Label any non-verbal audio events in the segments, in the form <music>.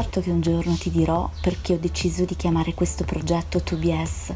certo che un giorno ti dirò perché ho deciso di chiamare questo progetto 2BS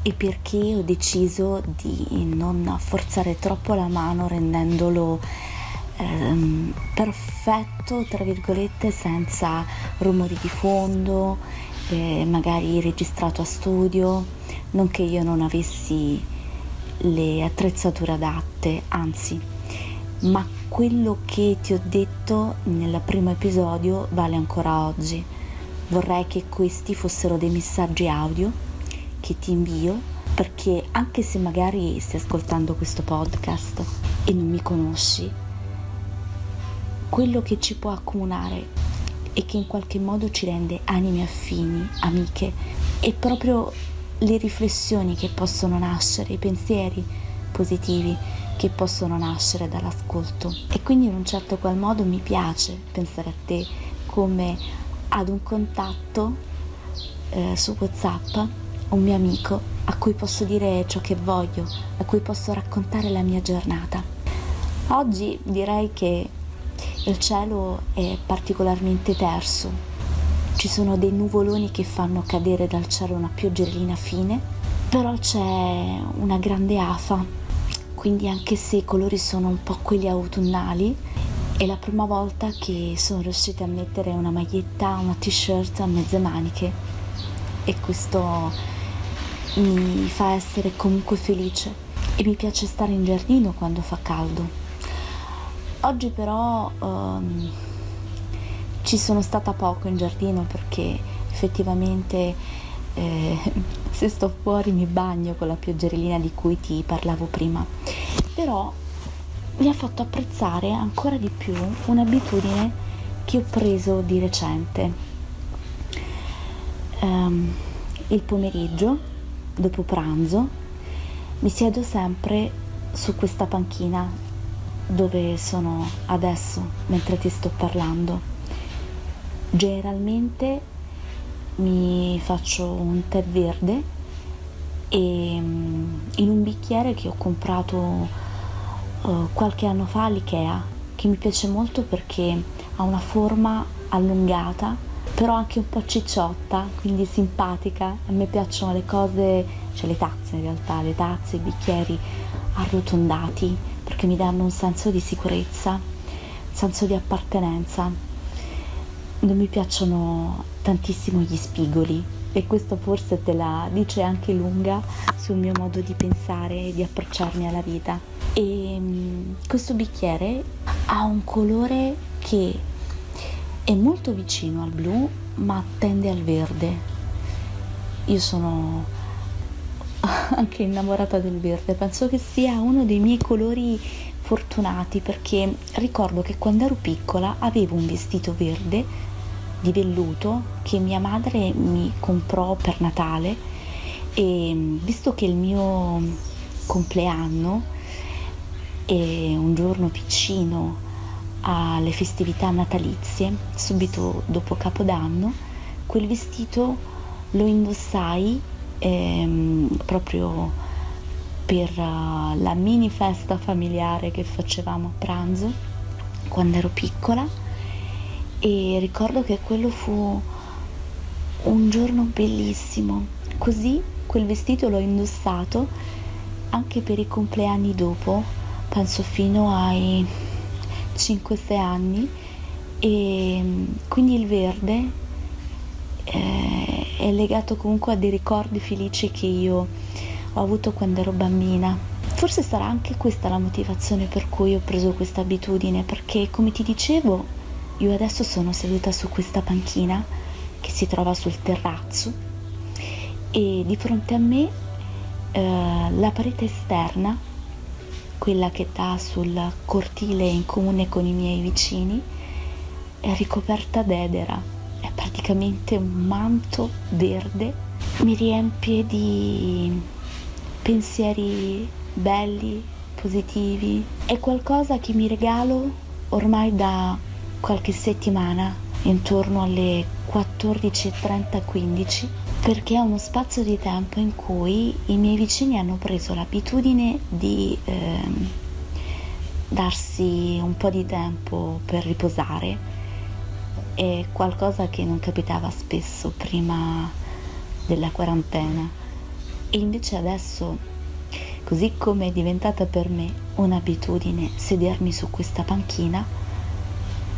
e perché ho deciso di non forzare troppo la mano rendendolo ehm, perfetto, tra virgolette, senza rumori di fondo, eh, magari registrato a studio, non che io non avessi le attrezzature adatte, anzi, ma quello che ti ho detto nel primo episodio vale ancora oggi. Vorrei che questi fossero dei messaggi audio che ti invio perché anche se magari stai ascoltando questo podcast e non mi conosci, quello che ci può accomunare e che in qualche modo ci rende anime affini, amiche, è proprio le riflessioni che possono nascere, i pensieri positivi che possono nascere dall'ascolto. E quindi in un certo qual modo mi piace pensare a te come ad un contatto eh, su WhatsApp, un mio amico a cui posso dire ciò che voglio, a cui posso raccontare la mia giornata. Oggi direi che il cielo è particolarmente terso. Ci sono dei nuvoloni che fanno cadere dal cielo una pioggerellina fine, però c'è una grande afa, quindi anche se i colori sono un po' quelli autunnali, è la prima volta che sono riuscita a mettere una maglietta, una t-shirt a mezze maniche e questo mi fa essere comunque felice e mi piace stare in giardino quando fa caldo. Oggi però um, ci sono stata poco in giardino perché effettivamente eh, se sto fuori mi bagno con la pioggerellina di cui ti parlavo prima. Però mi ha fatto apprezzare ancora di più un'abitudine che ho preso di recente. Um, il pomeriggio, dopo pranzo, mi siedo sempre su questa panchina dove sono adesso mentre ti sto parlando. Generalmente mi faccio un tè verde e mm, in un bicchiere che ho comprato uh, qualche anno fa all'Ikea che mi piace molto perché ha una forma allungata però anche un po' cicciotta quindi simpatica a me piacciono le cose cioè le tazze in realtà le tazze i bicchieri arrotondati perché mi danno un senso di sicurezza, un senso di appartenenza. Non mi piacciono tantissimo gli spigoli e questo forse te la dice anche lunga sul mio modo di pensare e di approcciarmi alla vita. E um, questo bicchiere ha un colore che è molto vicino al blu ma tende al verde. Io sono <laughs> anche innamorata del verde, penso che sia uno dei miei colori fortunati perché ricordo che quando ero piccola avevo un vestito verde di velluto che mia madre mi comprò per Natale e visto che il mio compleanno è un giorno vicino alle festività natalizie, subito dopo Capodanno, quel vestito lo indossai ehm, proprio per uh, la mini festa familiare che facevamo a pranzo quando ero piccola e ricordo che quello fu un giorno bellissimo. Così quel vestito l'ho indossato anche per i compleanni dopo, penso fino ai 5-6 anni e quindi il verde eh, è legato comunque a dei ricordi felici che io ho avuto quando ero bambina. Forse sarà anche questa la motivazione per cui ho preso questa abitudine, perché come ti dicevo, io adesso sono seduta su questa panchina che si trova sul terrazzo e di fronte a me eh, la parete esterna, quella che dà sul cortile in comune con i miei vicini, è ricoperta d'edera è praticamente un manto verde, mi riempie di pensieri belli, positivi. È qualcosa che mi regalo ormai da qualche settimana, intorno alle 14.30-15, perché è uno spazio di tempo in cui i miei vicini hanno preso l'abitudine di eh, darsi un po' di tempo per riposare. È qualcosa che non capitava spesso prima della quarantena. E invece adesso, così come è diventata per me un'abitudine sedermi su questa panchina,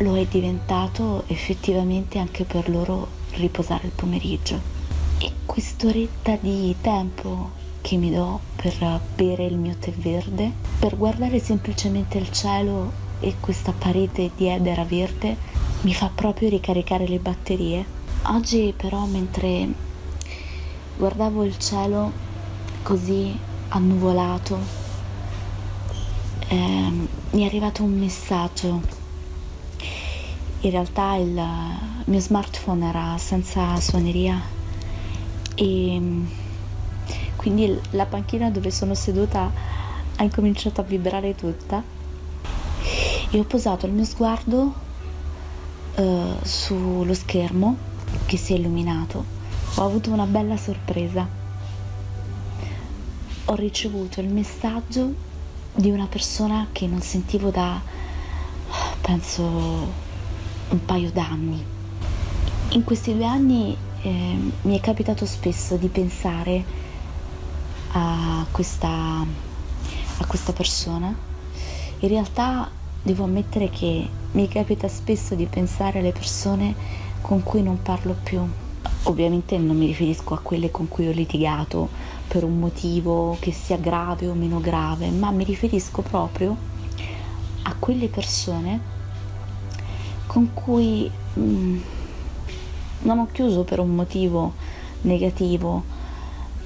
lo è diventato effettivamente anche per loro riposare il pomeriggio. E quest'oretta di tempo che mi do per bere il mio tè verde, per guardare semplicemente il cielo e questa parete di edera verde mi fa proprio ricaricare le batterie. Oggi però mentre guardavo il cielo così annuvolato, eh, mi è arrivato un messaggio. In realtà il mio smartphone era senza suoneria e quindi la panchina dove sono seduta ha incominciato a vibrare tutta e ho posato il mio sguardo uh, sullo schermo che si è illuminato. Ho avuto una bella sorpresa. Ho ricevuto il messaggio di una persona che non sentivo da penso un paio d'anni. In questi due anni eh, mi è capitato spesso di pensare a questa, a questa persona, in realtà devo ammettere che mi capita spesso di pensare alle persone con cui non parlo più. Ovviamente non mi riferisco a quelle con cui ho litigato per un motivo che sia grave o meno grave, ma mi riferisco proprio a quelle persone con cui mh, mm, non ho chiuso per un motivo negativo,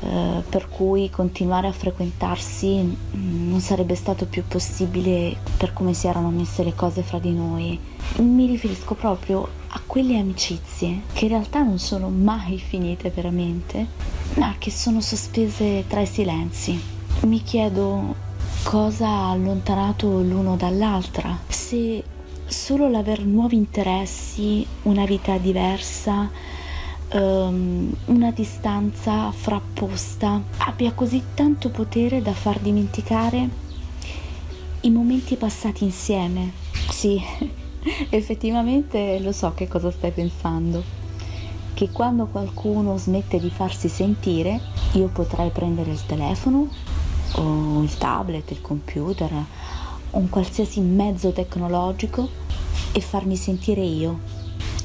eh, per cui continuare a frequentarsi mm, non sarebbe stato più possibile per come si erano messe le cose fra di noi. Mi riferisco proprio a quelle amicizie che in realtà non sono mai <laughs> finite veramente, ma che sono sospese tra i silenzi. Mi chiedo cosa ha allontanato l'uno dall'altra, se solo l'aver nuovi interessi, una vita diversa, um, una distanza frapposta abbia così tanto potere da far dimenticare i momenti passati insieme. Sì, <laughs> effettivamente lo so che cosa stai pensando. Che quando qualcuno smette di farsi sentire, io potrei prendere il telefono o il tablet, il computer, un qualsiasi mezzo tecnologico e farmi sentire io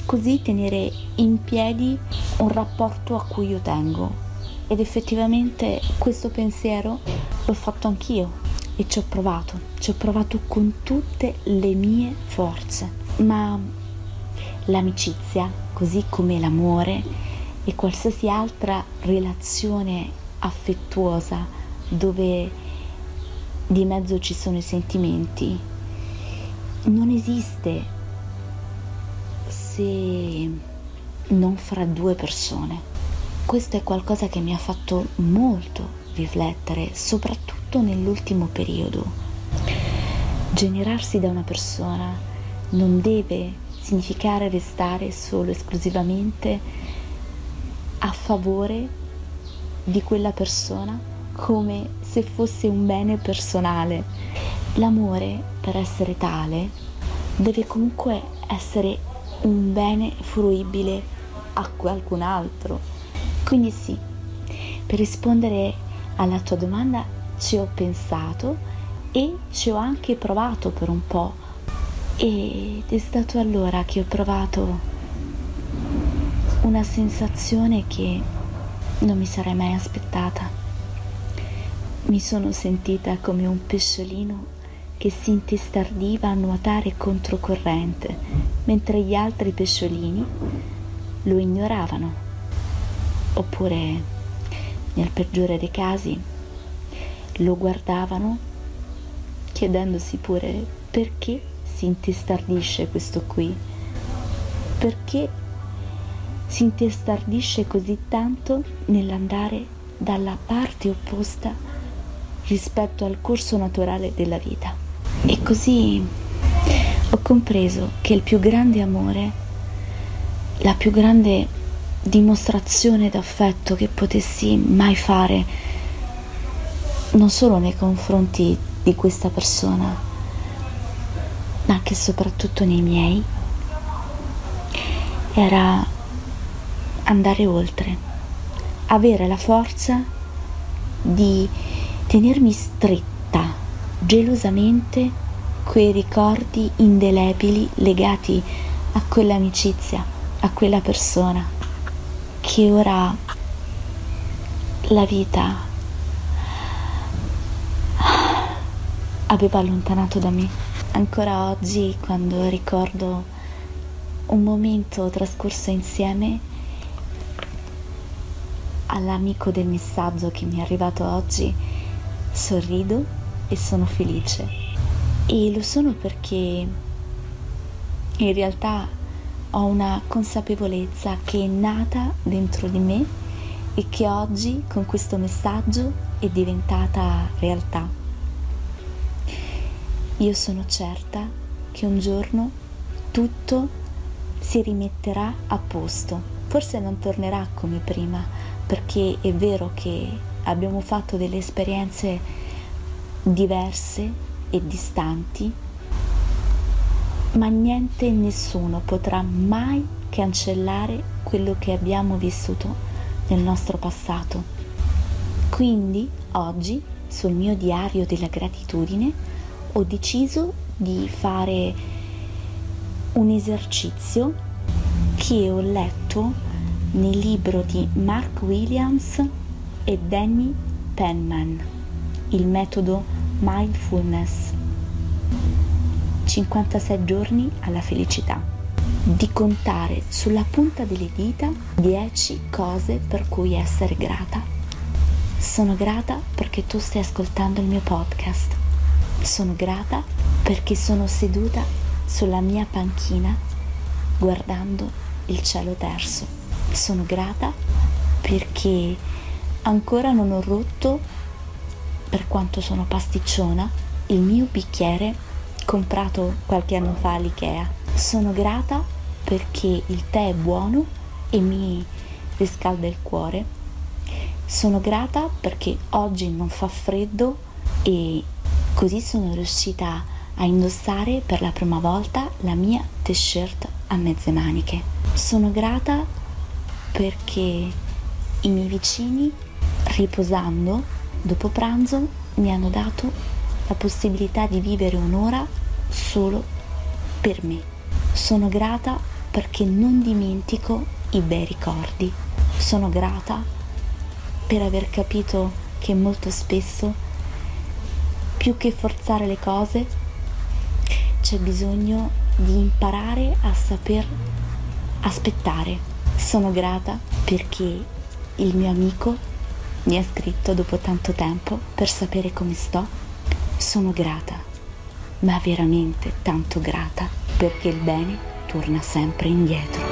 così tenere in piedi un rapporto a cui io tengo. Ed effettivamente questo pensiero l'ho fatto anch'io e ci ho provato, ci ho provato con tutte le mie forze. Ma l'amicizia, così come l'amore e qualsiasi altra relazione affettuosa dove di mezzo ci sono i sentimenti, non esiste se non fra due persone. Questo è qualcosa che mi ha fatto molto riflettere, soprattutto nell'ultimo periodo. Generarsi da una persona non deve significare restare solo esclusivamente a favore di quella persona come se fosse un bene personale. L'amore, per essere tale, deve comunque essere un bene fruibile a qualcun altro. Quindi sì, per rispondere alla tua domanda ci ho pensato e ci ho anche provato per un po' ed è stato allora che ho provato una sensazione che non mi sarei mai aspettata. Mi sono sentita come un pesciolino che si intestardiva a nuotare controcorrente, mentre gli altri pesciolini lo ignoravano. Oppure, nel peggiore dei casi, lo guardavano chiedendosi pure perché si intestardisce questo qui, perché si intestardisce così tanto nell'andare dalla parte opposta rispetto al corso naturale della vita. E così ho compreso che il più grande amore, la più grande dimostrazione d'affetto che potessi mai fare, non solo nei confronti di questa persona, ma anche e soprattutto nei miei, era andare oltre, avere la forza di tenermi stretta gelosamente quei ricordi indelebili legati a quell'amicizia, a quella persona che ora la vita aveva allontanato da me. Ancora oggi, quando ricordo un momento trascorso insieme all'amico del messaggio che mi è arrivato oggi, sorrido e sono felice. E lo sono perché in realtà ho una consapevolezza che è nata dentro di me e che oggi con questo messaggio è diventata realtà. Io sono certa che un giorno tutto si rimetterà a posto. Forse non tornerà come prima, perché è vero che abbiamo fatto delle esperienze diverse e distanti, ma niente e nessuno potrà mai cancellare quello che abbiamo vissuto nel nostro passato. Quindi oggi sul mio diario della gratitudine ho deciso di fare un esercizio che ho letto nel libro di Mark Williams e Danny Penman, il metodo mindfulness. 56 giorni alla felicità. Di contare sulla punta delle dita 10 cose per cui essere grata. Sono grata perché tu stai ascoltando il mio podcast sono grata perché sono seduta sulla mia panchina guardando il cielo terzo. Sono grata perché ancora non ho rotto, per quanto sono pasticciona, il mio bicchiere comprato qualche anno fa all'Ikea. Sono grata perché il tè è buono e mi riscalda il cuore. Sono grata perché oggi non fa freddo e Così sono riuscita a indossare per la prima volta la mia t-shirt a mezze maniche. Sono grata perché i miei vicini, riposando dopo pranzo, mi hanno dato la possibilità di vivere un'ora solo per me. Sono grata perché non dimentico i bei ricordi. Sono grata per aver capito che molto spesso più che forzare le cose, c'è bisogno di imparare a saper aspettare. Sono grata perché il mio amico mi ha scritto dopo tanto tempo per sapere come sto. Sono grata, ma veramente tanto grata perché il bene torna sempre indietro.